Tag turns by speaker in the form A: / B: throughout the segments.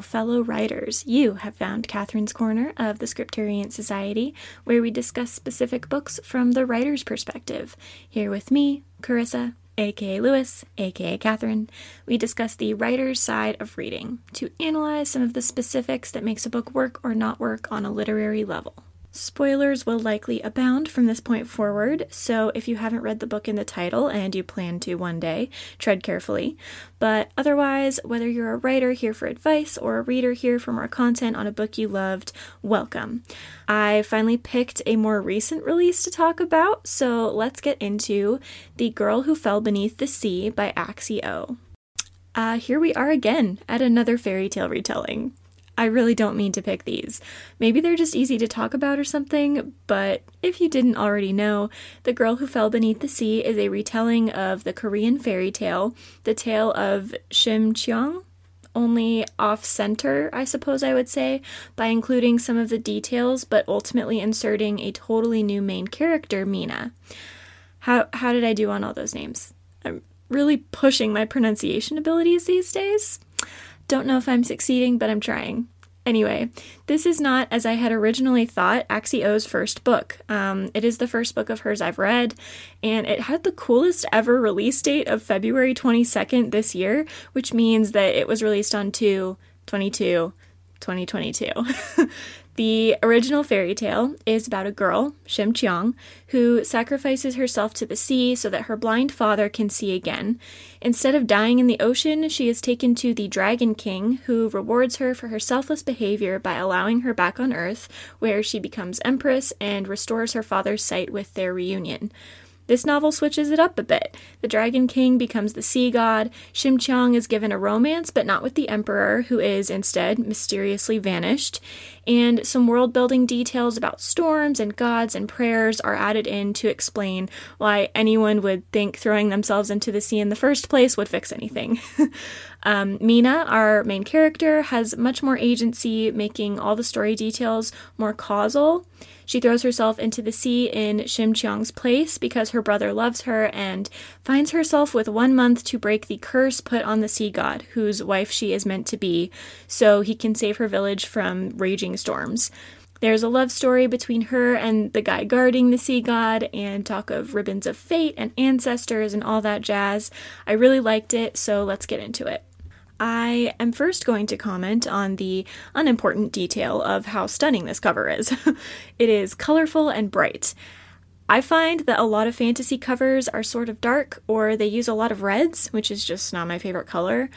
A: Fellow writers. You have found Katherine's Corner of the Scripturient Society, where we discuss specific books from the writer's perspective. Here with me, Karissa, aka Lewis, aka Katherine, we discuss the writer's side of reading to analyze some of the specifics that makes a book work or not work on a literary level. Spoilers will likely abound from this point forward, so if you haven't read the book in the title and you plan to one day, tread carefully. But otherwise, whether you're a writer here for advice or a reader here for more content on a book you loved, welcome. I finally picked a more recent release to talk about, so let's get into The Girl Who Fell Beneath the Sea by Axie O. Uh, here we are again at another fairy tale retelling. I really don't mean to pick these. Maybe they're just easy to talk about or something, but if you didn't already know, The Girl Who Fell Beneath the Sea is a retelling of the Korean fairy tale, the tale of Shim Cheong, only off center, I suppose I would say, by including some of the details, but ultimately inserting a totally new main character, Mina. How, how did I do on all those names? I'm really pushing my pronunciation abilities these days. Don't know if I'm succeeding, but I'm trying. Anyway, this is not, as I had originally thought, Axie Oh's first book. Um, it is the first book of hers I've read, and it had the coolest ever release date of February 22nd this year, which means that it was released on 2 22 2022. The original fairy tale is about a girl, Shim Cheong, who sacrifices herself to the sea so that her blind father can see again. Instead of dying in the ocean, she is taken to the Dragon King, who rewards her for her selfless behavior by allowing her back on Earth, where she becomes empress and restores her father's sight with their reunion. This novel switches it up a bit. The Dragon King becomes the sea god. Shim Cheong is given a romance, but not with the Emperor, who is instead mysteriously vanished. And some world building details about storms and gods and prayers are added in to explain why anyone would think throwing themselves into the sea in the first place would fix anything. um, Mina, our main character, has much more agency, making all the story details more causal. She throws herself into the sea in Shim Cheong's place because her brother loves her and finds herself with one month to break the curse put on the sea god, whose wife she is meant to be, so he can save her village from raging storms. There's a love story between her and the guy guarding the sea god, and talk of ribbons of fate and ancestors and all that jazz. I really liked it, so let's get into it. I am first going to comment on the unimportant detail of how stunning this cover is. it is colorful and bright. I find that a lot of fantasy covers are sort of dark or they use a lot of reds, which is just not my favorite color.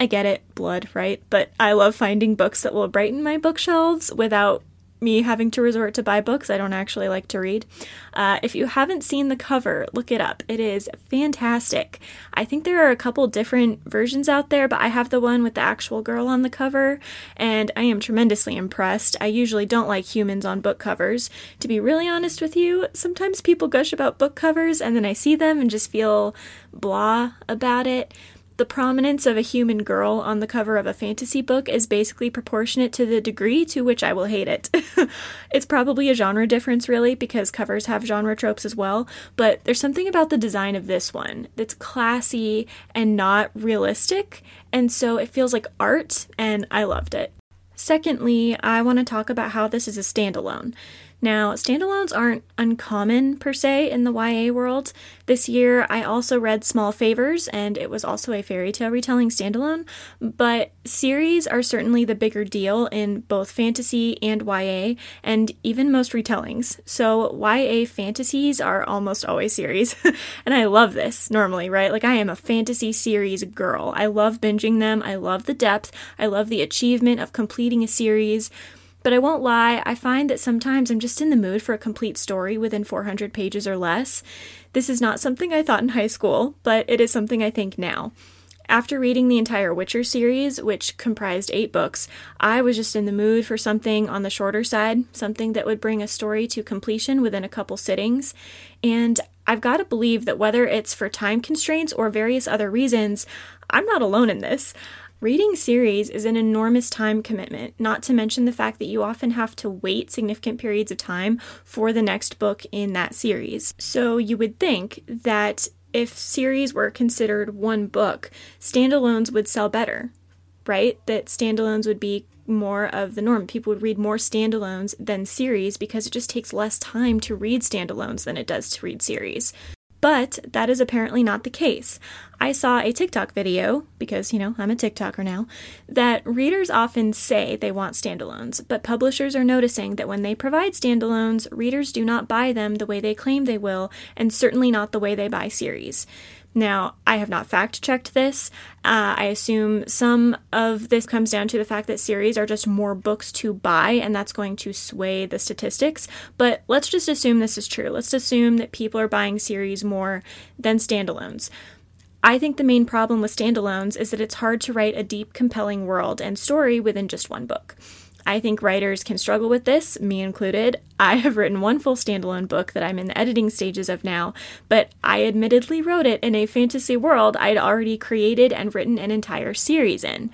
A: I get it, blood, right? But I love finding books that will brighten my bookshelves without me having to resort to buy books I don't actually like to read. Uh, if you haven't seen the cover, look it up. It is fantastic. I think there are a couple different versions out there, but I have the one with the actual girl on the cover, and I am tremendously impressed. I usually don't like humans on book covers. To be really honest with you, sometimes people gush about book covers, and then I see them and just feel blah about it the prominence of a human girl on the cover of a fantasy book is basically proportionate to the degree to which I will hate it. it's probably a genre difference, really, because covers have genre tropes as well, but there's something about the design of this one that's classy and not realistic, and so it feels like art, and I loved it. Secondly, I want to talk about how this is a standalone. Now, standalones aren't uncommon per se in the YA world. This year, I also read Small Favors, and it was also a fairy tale retelling standalone, but series are certainly the bigger deal in both fantasy and YA, and even most retellings. So, YA fantasies are almost always series, and I love this normally, right? Like, I am a fantasy series girl. I love binging them, I love the depth, I love the achievement of completing a series. But I won't lie, I find that sometimes I'm just in the mood for a complete story within 400 pages or less. This is not something I thought in high school, but it is something I think now. After reading the entire Witcher series, which comprised eight books, I was just in the mood for something on the shorter side, something that would bring a story to completion within a couple sittings. And I've got to believe that whether it's for time constraints or various other reasons, I'm not alone in this. Reading series is an enormous time commitment, not to mention the fact that you often have to wait significant periods of time for the next book in that series. So you would think that if series were considered one book, standalones would sell better. right? That standalones would be more of the norm. People would read more standalones than series because it just takes less time to read standalones than it does to read series. But that is apparently not the case. I saw a TikTok video, because, you know, I'm a TikToker now, that readers often say they want standalones, but publishers are noticing that when they provide standalones, readers do not buy them the way they claim they will, and certainly not the way they buy series. Now, I have not fact checked this. Uh, I assume some of this comes down to the fact that series are just more books to buy, and that's going to sway the statistics. But let's just assume this is true. Let's assume that people are buying series more than standalones. I think the main problem with standalones is that it's hard to write a deep, compelling world and story within just one book. I think writers can struggle with this, me included. I have written one full standalone book that I'm in the editing stages of now, but I admittedly wrote it in a fantasy world I'd already created and written an entire series in.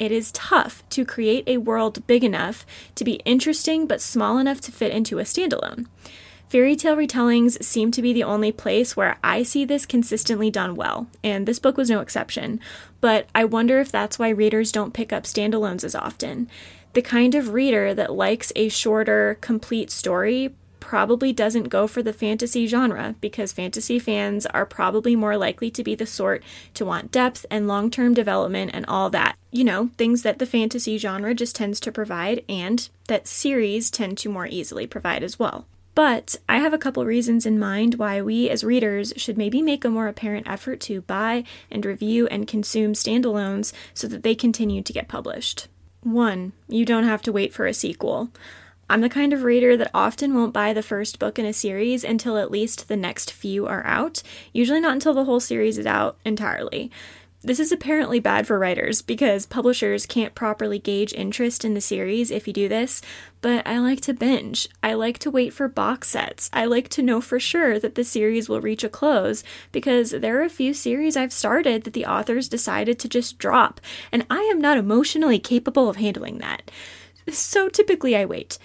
A: It is tough to create a world big enough to be interesting but small enough to fit into a standalone. Fairy tale retellings seem to be the only place where I see this consistently done well, and this book was no exception. But I wonder if that's why readers don't pick up standalones as often. The kind of reader that likes a shorter, complete story probably doesn't go for the fantasy genre because fantasy fans are probably more likely to be the sort to want depth and long term development and all that. You know, things that the fantasy genre just tends to provide and that series tend to more easily provide as well. But I have a couple reasons in mind why we as readers should maybe make a more apparent effort to buy and review and consume standalones so that they continue to get published. One, you don't have to wait for a sequel. I'm the kind of reader that often won't buy the first book in a series until at least the next few are out, usually not until the whole series is out entirely. This is apparently bad for writers because publishers can't properly gauge interest in the series if you do this, but I like to binge. I like to wait for box sets. I like to know for sure that the series will reach a close because there are a few series I've started that the authors decided to just drop, and I am not emotionally capable of handling that. So typically I wait.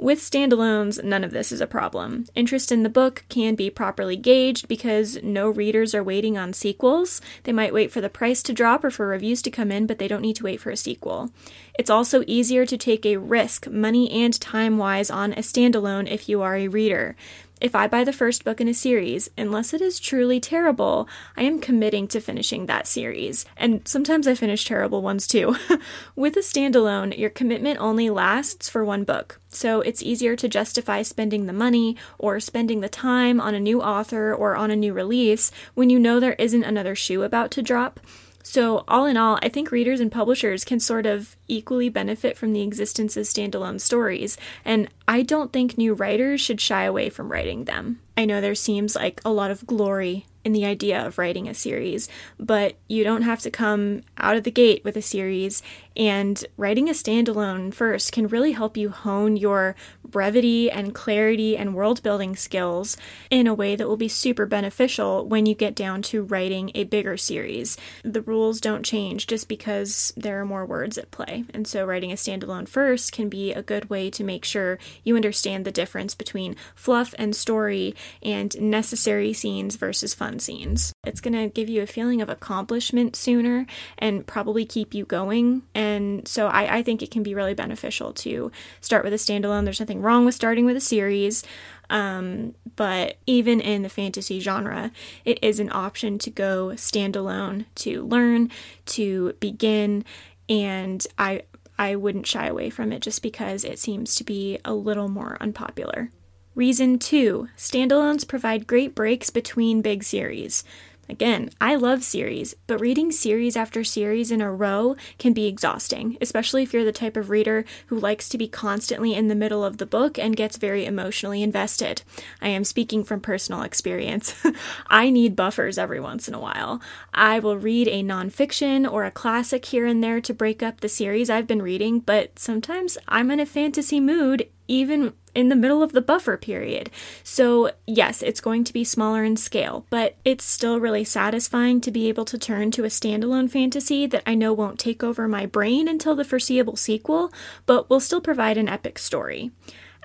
A: With standalones, none of this is a problem. Interest in the book can be properly gauged because no readers are waiting on sequels. They might wait for the price to drop or for reviews to come in, but they don't need to wait for a sequel. It's also easier to take a risk, money and time wise, on a standalone if you are a reader. If I buy the first book in a series, unless it is truly terrible, I am committing to finishing that series. And sometimes I finish terrible ones too. With a standalone, your commitment only lasts for one book. So it's easier to justify spending the money or spending the time on a new author or on a new release when you know there isn't another shoe about to drop. So, all in all, I think readers and publishers can sort of equally benefit from the existence of standalone stories, and I don't think new writers should shy away from writing them. I know there seems like a lot of glory in the idea of writing a series, but you don't have to come out of the gate with a series. And writing a standalone first can really help you hone your brevity and clarity and world building skills in a way that will be super beneficial when you get down to writing a bigger series. The rules don't change just because there are more words at play. And so, writing a standalone first can be a good way to make sure you understand the difference between fluff and story and necessary scenes versus fun scenes. It's going to give you a feeling of accomplishment sooner and probably keep you going. And so I, I think it can be really beneficial to start with a standalone. There's nothing wrong with starting with a series. Um, but even in the fantasy genre, it is an option to go standalone to learn, to begin, and I I wouldn't shy away from it just because it seems to be a little more unpopular. Reason 2 Standalones provide great breaks between big series. Again, I love series, but reading series after series in a row can be exhausting, especially if you're the type of reader who likes to be constantly in the middle of the book and gets very emotionally invested. I am speaking from personal experience. I need buffers every once in a while. I will read a nonfiction or a classic here and there to break up the series I've been reading, but sometimes I'm in a fantasy mood even in the middle of the buffer period. So, yes, it's going to be smaller in scale, but it's still really satisfying to be able to turn to a standalone fantasy that I know won't take over my brain until the foreseeable sequel, but will still provide an epic story.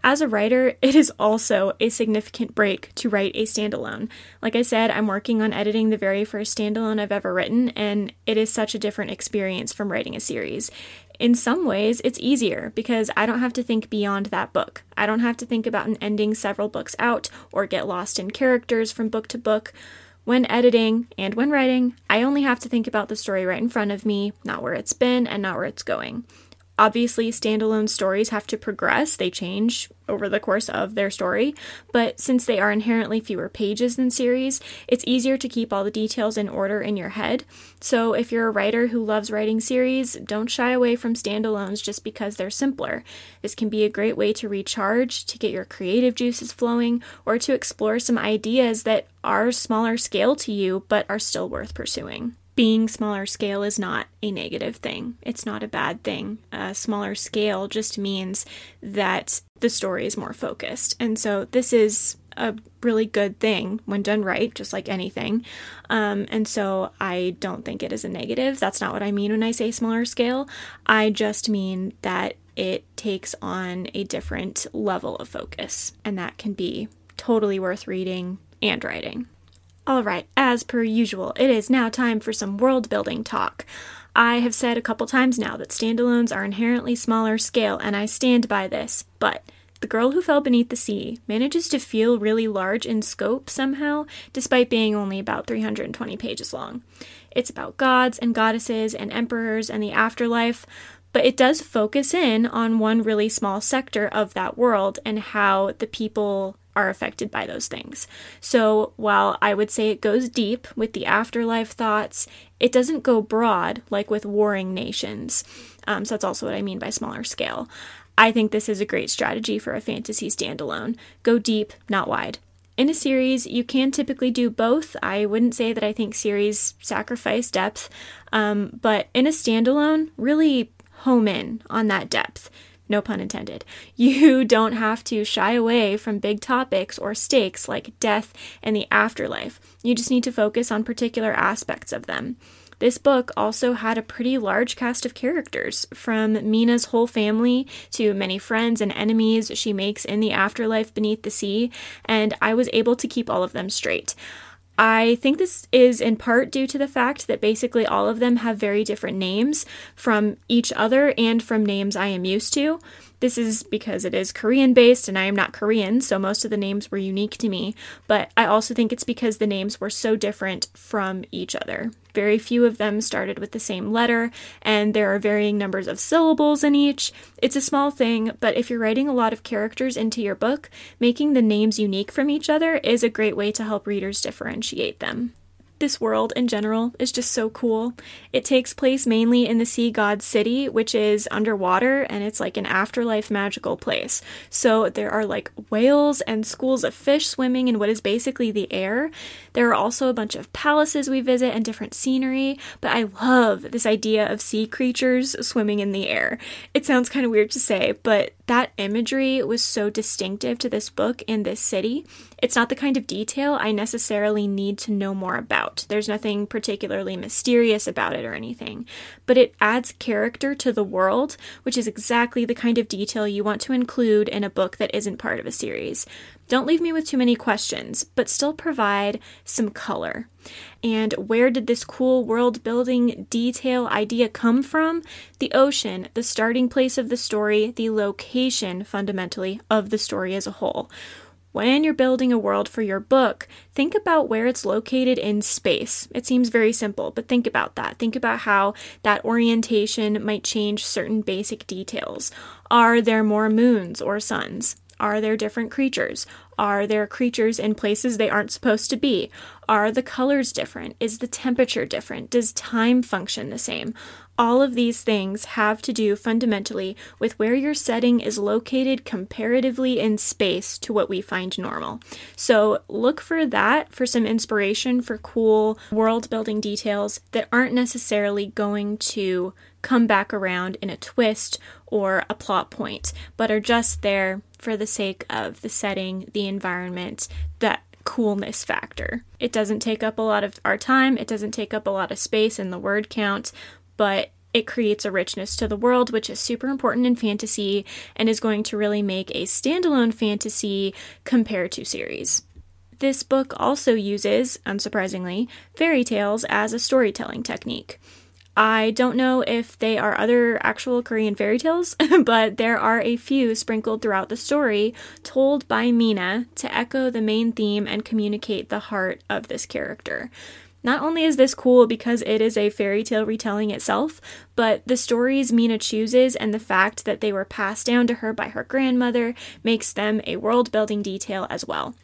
A: As a writer, it is also a significant break to write a standalone. Like I said, I'm working on editing the very first standalone I've ever written, and it is such a different experience from writing a series. In some ways, it's easier because I don't have to think beyond that book. I don't have to think about an ending several books out or get lost in characters from book to book. When editing and when writing, I only have to think about the story right in front of me, not where it's been and not where it's going. Obviously, standalone stories have to progress, they change over the course of their story, but since they are inherently fewer pages than series, it's easier to keep all the details in order in your head. So, if you're a writer who loves writing series, don't shy away from standalones just because they're simpler. This can be a great way to recharge, to get your creative juices flowing, or to explore some ideas that are smaller scale to you but are still worth pursuing being smaller scale is not a negative thing. It's not a bad thing. A smaller scale just means that the story is more focused. And so this is a really good thing when done right, just like anything. Um, and so I don't think it is a negative. That's not what I mean when I say smaller scale. I just mean that it takes on a different level of focus, and that can be totally worth reading and writing. Alright, as per usual, it is now time for some world building talk. I have said a couple times now that standalones are inherently smaller scale, and I stand by this, but the Girl Who Fell Beneath the Sea manages to feel really large in scope somehow, despite being only about 320 pages long. It's about gods and goddesses and emperors and the afterlife, but it does focus in on one really small sector of that world and how the people are affected by those things. So while I would say it goes deep with the afterlife thoughts, it doesn't go broad like with warring nations. Um, so that's also what I mean by smaller scale. I think this is a great strategy for a fantasy standalone. Go deep, not wide. In a series, you can typically do both. I wouldn't say that I think series sacrifice depth, um, but in a standalone, really home in on that depth no pun intended. You don't have to shy away from big topics or stakes like death and the afterlife. You just need to focus on particular aspects of them. This book also had a pretty large cast of characters, from Mina's whole family to many friends and enemies she makes in the afterlife beneath the sea, and I was able to keep all of them straight. I think this is in part due to the fact that basically all of them have very different names from each other and from names I am used to. This is because it is Korean based and I am not Korean, so most of the names were unique to me, but I also think it's because the names were so different from each other. Very few of them started with the same letter, and there are varying numbers of syllables in each. It's a small thing, but if you're writing a lot of characters into your book, making the names unique from each other is a great way to help readers differentiate them this world in general is just so cool. It takes place mainly in the sea god city, which is underwater and it's like an afterlife magical place. So there are like whales and schools of fish swimming in what is basically the air. There are also a bunch of palaces we visit and different scenery, but I love this idea of sea creatures swimming in the air. It sounds kind of weird to say, but that imagery was so distinctive to this book and this city. It's not the kind of detail I necessarily need to know more about. There's nothing particularly mysterious about it or anything, but it adds character to the world, which is exactly the kind of detail you want to include in a book that isn't part of a series. Don't leave me with too many questions, but still provide some color. And where did this cool world building detail idea come from? The ocean, the starting place of the story, the location, fundamentally, of the story as a whole. When you're building a world for your book, think about where it's located in space. It seems very simple, but think about that. Think about how that orientation might change certain basic details. Are there more moons or suns? Are there different creatures? Are there creatures in places they aren't supposed to be? Are the colors different? Is the temperature different? Does time function the same? All of these things have to do fundamentally with where your setting is located comparatively in space to what we find normal. So look for that for some inspiration for cool world building details that aren't necessarily going to come back around in a twist or a plot point, but are just there for the sake of the setting, the environment, that coolness factor. It doesn't take up a lot of our time, it doesn't take up a lot of space in the word count, but it creates a richness to the world, which is super important in fantasy and is going to really make a standalone fantasy compare to series. This book also uses, unsurprisingly, fairy tales as a storytelling technique. I don't know if they are other actual Korean fairy tales, but there are a few sprinkled throughout the story told by Mina to echo the main theme and communicate the heart of this character. Not only is this cool because it is a fairy tale retelling itself, but the stories Mina chooses and the fact that they were passed down to her by her grandmother makes them a world building detail as well.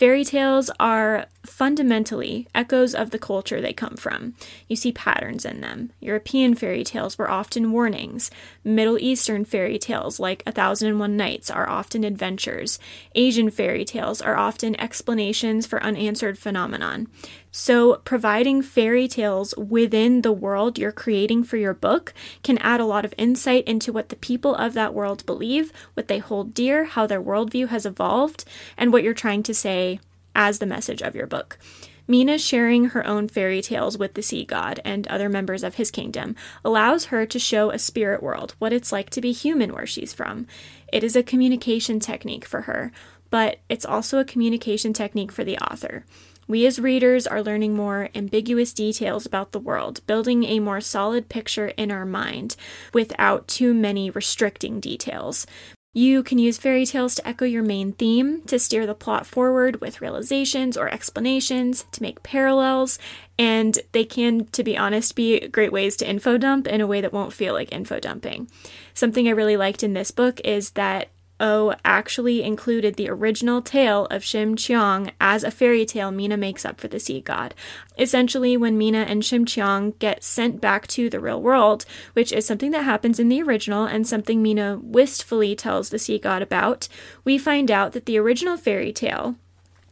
A: Fairy tales are fundamentally echoes of the culture they come from. You see patterns in them. European fairy tales were often warnings. Middle Eastern fairy tales, like A Thousand and One Nights, are often adventures. Asian fairy tales are often explanations for unanswered phenomenon. So, providing fairy tales within the world you're creating for your book can add a lot of insight into what the people of that world believe, what they hold dear, how their worldview has evolved, and what you're trying to say as the message of your book. Mina sharing her own fairy tales with the sea god and other members of his kingdom allows her to show a spirit world, what it's like to be human where she's from. It is a communication technique for her, but it's also a communication technique for the author. We as readers are learning more ambiguous details about the world, building a more solid picture in our mind without too many restricting details. You can use fairy tales to echo your main theme, to steer the plot forward with realizations or explanations, to make parallels, and they can, to be honest, be great ways to info dump in a way that won't feel like info dumping. Something I really liked in this book is that O actually included the original tale of Shim Cheong as a fairy tale Mina makes up for the sea god. Essentially, when Mina and Shim Cheong get sent back to the real world, which is something that happens in the original and something Mina wistfully tells the sea god about, we find out that the original fairy tale,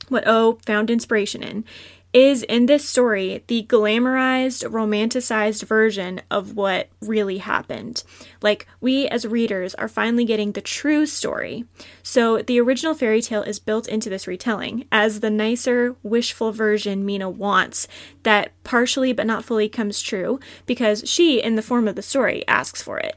A: what O found inspiration in, is in this story the glamorized, romanticized version of what really happened. Like, we as readers are finally getting the true story. So, the original fairy tale is built into this retelling as the nicer, wishful version Mina wants that partially but not fully comes true because she, in the form of the story, asks for it.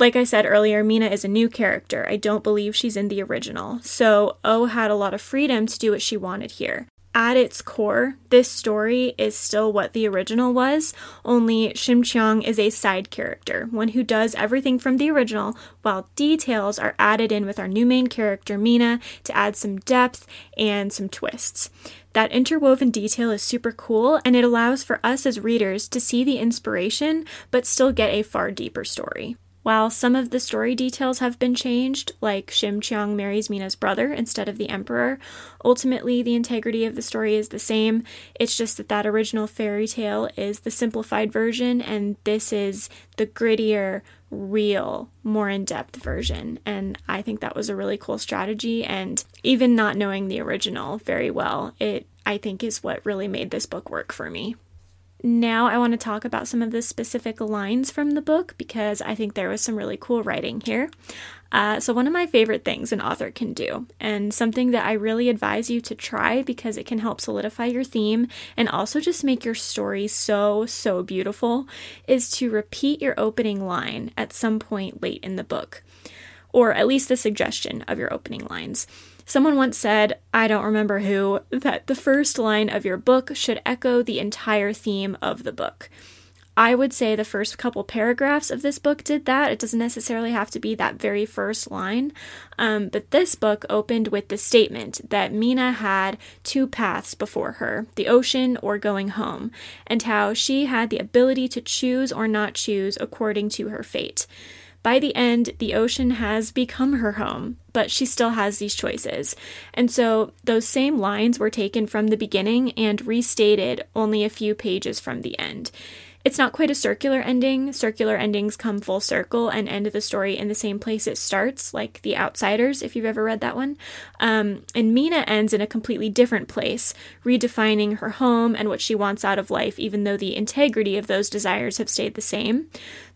A: Like I said earlier, Mina is a new character. I don't believe she's in the original. So, O had a lot of freedom to do what she wanted here at its core, this story is still what the original was, only Shim Cheong is a side character, one who does everything from the original, while details are added in with our new main character, Mina, to add some depth and some twists. That interwoven detail is super cool, and it allows for us as readers to see the inspiration but still get a far deeper story. While some of the story details have been changed, like Shim Cheong marries Mina's brother instead of the Emperor, ultimately the integrity of the story is the same. It's just that that original fairy tale is the simplified version, and this is the grittier, real, more in depth version. And I think that was a really cool strategy. And even not knowing the original very well, it I think is what really made this book work for me. Now, I want to talk about some of the specific lines from the book because I think there was some really cool writing here. Uh, so, one of my favorite things an author can do, and something that I really advise you to try because it can help solidify your theme and also just make your story so, so beautiful, is to repeat your opening line at some point late in the book, or at least the suggestion of your opening lines. Someone once said, I don't remember who, that the first line of your book should echo the entire theme of the book. I would say the first couple paragraphs of this book did that. It doesn't necessarily have to be that very first line. Um, but this book opened with the statement that Mina had two paths before her the ocean or going home, and how she had the ability to choose or not choose according to her fate. By the end, the ocean has become her home, but she still has these choices. And so those same lines were taken from the beginning and restated only a few pages from the end. It's not quite a circular ending. Circular endings come full circle and end the story in the same place it starts, like The Outsiders, if you've ever read that one. Um, and Mina ends in a completely different place, redefining her home and what she wants out of life, even though the integrity of those desires have stayed the same.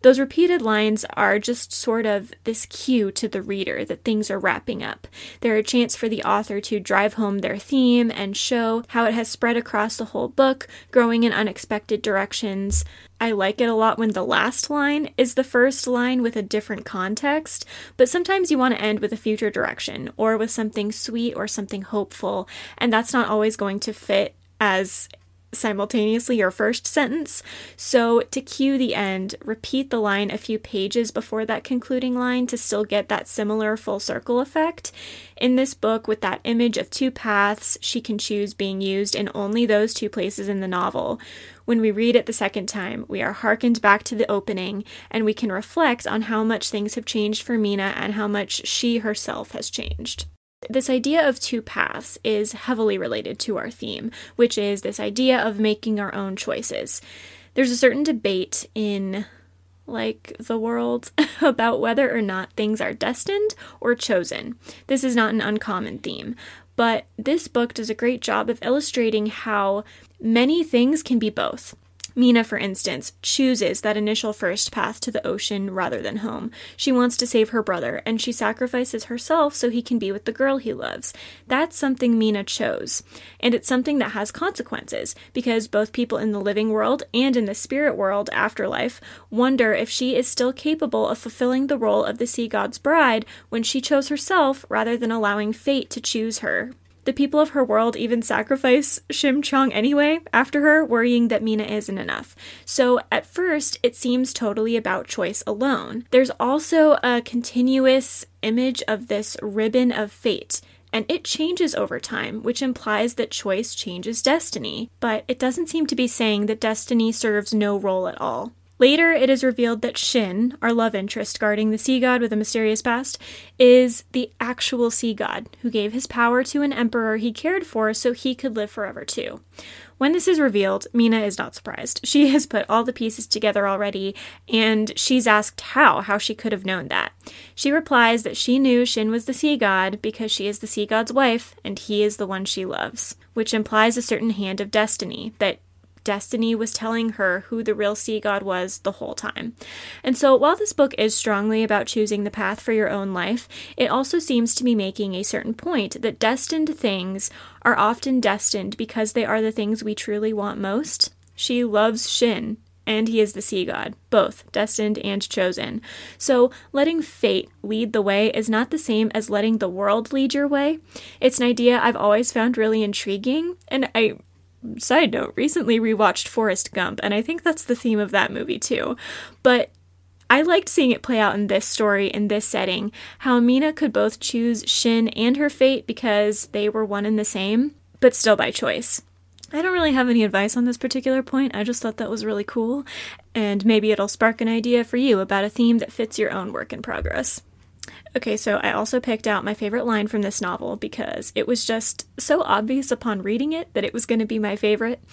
A: Those repeated lines are just sort of this cue to the reader that things are wrapping up. They're a chance for the author to drive home their theme and show how it has spread across the whole book, growing in unexpected directions I like it a lot when the last line is the first line with a different context, but sometimes you want to end with a future direction or with something sweet or something hopeful, and that's not always going to fit as simultaneously your first sentence. So, to cue the end, repeat the line a few pages before that concluding line to still get that similar full circle effect. In this book, with that image of two paths she can choose being used in only those two places in the novel, when we read it the second time, we are hearkened back to the opening and we can reflect on how much things have changed for Mina and how much she herself has changed. This idea of two paths is heavily related to our theme, which is this idea of making our own choices. There's a certain debate in like the world about whether or not things are destined or chosen. This is not an uncommon theme, but this book does a great job of illustrating how many things can be both. Mina, for instance, chooses that initial first path to the ocean rather than home. She wants to save her brother, and she sacrifices herself so he can be with the girl he loves. That's something Mina chose. And it's something that has consequences, because both people in the living world and in the spirit world afterlife wonder if she is still capable of fulfilling the role of the sea god's bride when she chose herself rather than allowing fate to choose her. The people of her world even sacrifice Shim Cheong anyway after her, worrying that Mina isn't enough. So at first, it seems totally about choice alone. There's also a continuous image of this ribbon of fate and it changes over time, which implies that choice changes destiny. But it doesn't seem to be saying that destiny serves no role at all. Later, it is revealed that Shin, our love interest guarding the sea god with a mysterious past, is the actual sea god who gave his power to an emperor he cared for so he could live forever too. When this is revealed, Mina is not surprised. She has put all the pieces together already, and she's asked how, how she could have known that. She replies that she knew Shin was the sea god because she is the sea god's wife, and he is the one she loves, which implies a certain hand of destiny, that Destiny was telling her who the real sea god was the whole time. And so, while this book is strongly about choosing the path for your own life, it also seems to be making a certain point that destined things are often destined because they are the things we truly want most. She loves Shin, and he is the sea god, both destined and chosen. So, letting fate lead the way is not the same as letting the world lead your way. It's an idea I've always found really intriguing, and I side note, recently rewatched Forrest Gump, and I think that's the theme of that movie too. But I liked seeing it play out in this story, in this setting, how Mina could both choose Shin and her fate because they were one and the same, but still by choice. I don't really have any advice on this particular point, I just thought that was really cool, and maybe it'll spark an idea for you about a theme that fits your own work in progress. Okay, so I also picked out my favorite line from this novel because it was just so obvious upon reading it that it was going to be my favorite.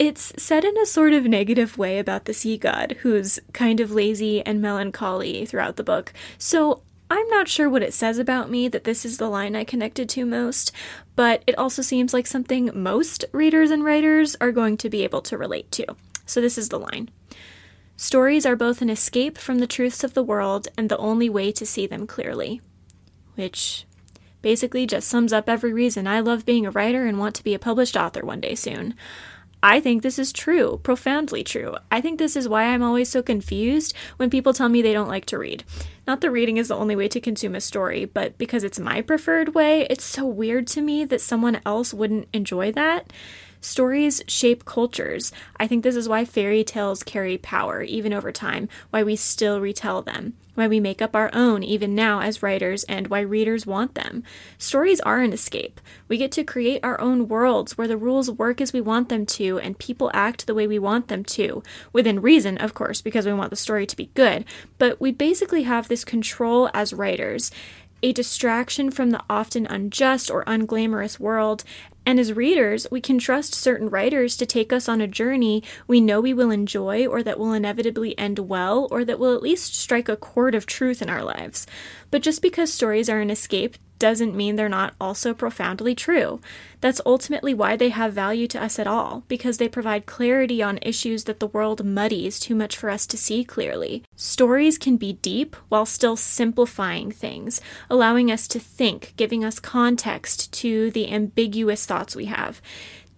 A: It's said in a sort of negative way about the sea god, who's kind of lazy and melancholy throughout the book. So I'm not sure what it says about me that this is the line I connected to most, but it also seems like something most readers and writers are going to be able to relate to. So this is the line. Stories are both an escape from the truths of the world and the only way to see them clearly. Which basically just sums up every reason I love being a writer and want to be a published author one day soon. I think this is true, profoundly true. I think this is why I'm always so confused when people tell me they don't like to read. Not that reading is the only way to consume a story, but because it's my preferred way, it's so weird to me that someone else wouldn't enjoy that. Stories shape cultures. I think this is why fairy tales carry power, even over time, why we still retell them, why we make up our own, even now as writers, and why readers want them. Stories are an escape. We get to create our own worlds where the rules work as we want them to, and people act the way we want them to. Within reason, of course, because we want the story to be good. But we basically have this control as writers a distraction from the often unjust or unglamorous world, and as readers, we can trust certain writers to take us on a journey we know we will enjoy, or that will inevitably end well, or that will at least strike a chord of truth in our lives. But just because stories are an escape doesn't mean they're not also profoundly true. That's ultimately why they have value to us at all, because they provide clarity on issues that the world muddies too much for us to see clearly. Stories can be deep while still simplifying things, allowing us to think, giving us context to the ambiguous thoughts we have.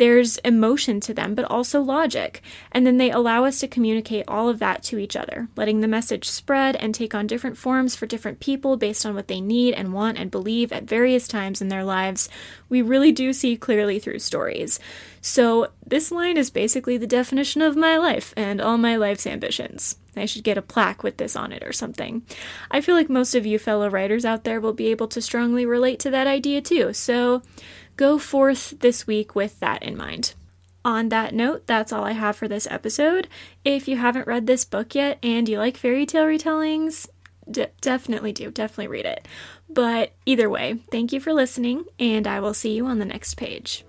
A: there's emotion to them, but also logic. And then they allow us to communicate all of that to each other, letting the message spread and take on different forms for different people based on what they need and want and believe at various times in their lives. We really do see clearly through stories. So, this line is basically the definition of my life and all my life's ambitions. I should get a plaque with this on it or something. I feel like most of you fellow writers out there will be able to strongly relate to that idea too, so go forth this week with that in mind. On that note, that's all I have for this episode. If you haven't read this book yet and you like fairy tale retellings, d- definitely do. Definitely read it. But either way, thank you for listening, and I will see you on the next page.